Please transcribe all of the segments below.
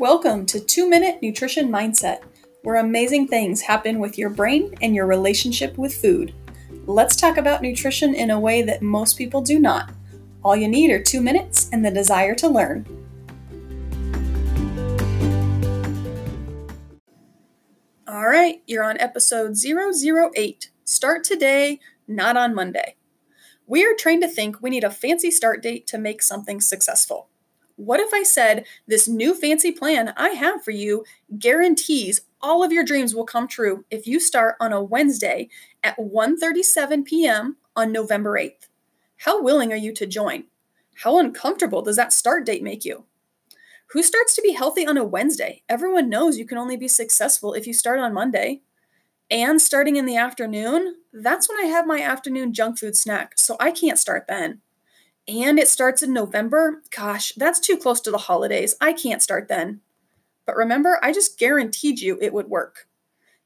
Welcome to Two Minute Nutrition Mindset, where amazing things happen with your brain and your relationship with food. Let's talk about nutrition in a way that most people do not. All you need are two minutes and the desire to learn. All right, you're on episode 008. Start today, not on Monday. We are trained to think we need a fancy start date to make something successful. What if I said this new fancy plan I have for you guarantees all of your dreams will come true if you start on a Wednesday at 1:37 p.m. on November 8th? How willing are you to join? How uncomfortable does that start date make you? Who starts to be healthy on a Wednesday? Everyone knows you can only be successful if you start on Monday. And starting in the afternoon, that's when I have my afternoon junk food snack, so I can't start then and it starts in November, gosh, that's too close to the holidays. I can't start then. But remember, I just guaranteed you it would work.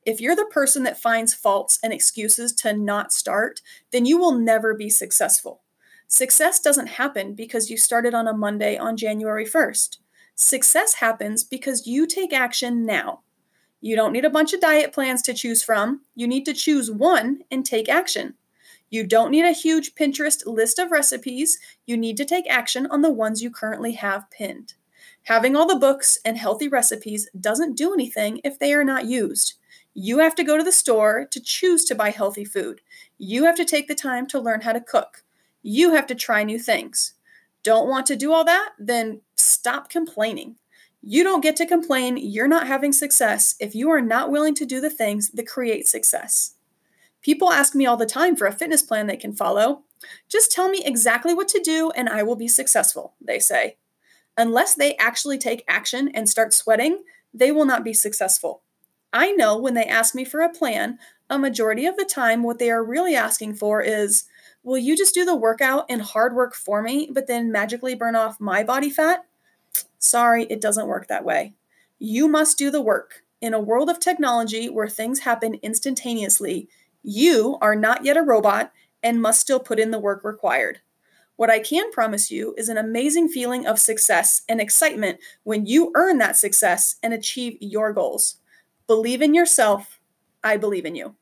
If you're the person that finds faults and excuses to not start, then you will never be successful. Success doesn't happen because you started on a Monday on January 1st. Success happens because you take action now. You don't need a bunch of diet plans to choose from. You need to choose one and take action. You don't need a huge Pinterest list of recipes. You need to take action on the ones you currently have pinned. Having all the books and healthy recipes doesn't do anything if they are not used. You have to go to the store to choose to buy healthy food. You have to take the time to learn how to cook. You have to try new things. Don't want to do all that? Then stop complaining. You don't get to complain you're not having success if you are not willing to do the things that create success. People ask me all the time for a fitness plan they can follow. Just tell me exactly what to do and I will be successful, they say. Unless they actually take action and start sweating, they will not be successful. I know when they ask me for a plan, a majority of the time, what they are really asking for is, Will you just do the workout and hard work for me, but then magically burn off my body fat? Sorry, it doesn't work that way. You must do the work. In a world of technology where things happen instantaneously, you are not yet a robot and must still put in the work required. What I can promise you is an amazing feeling of success and excitement when you earn that success and achieve your goals. Believe in yourself. I believe in you.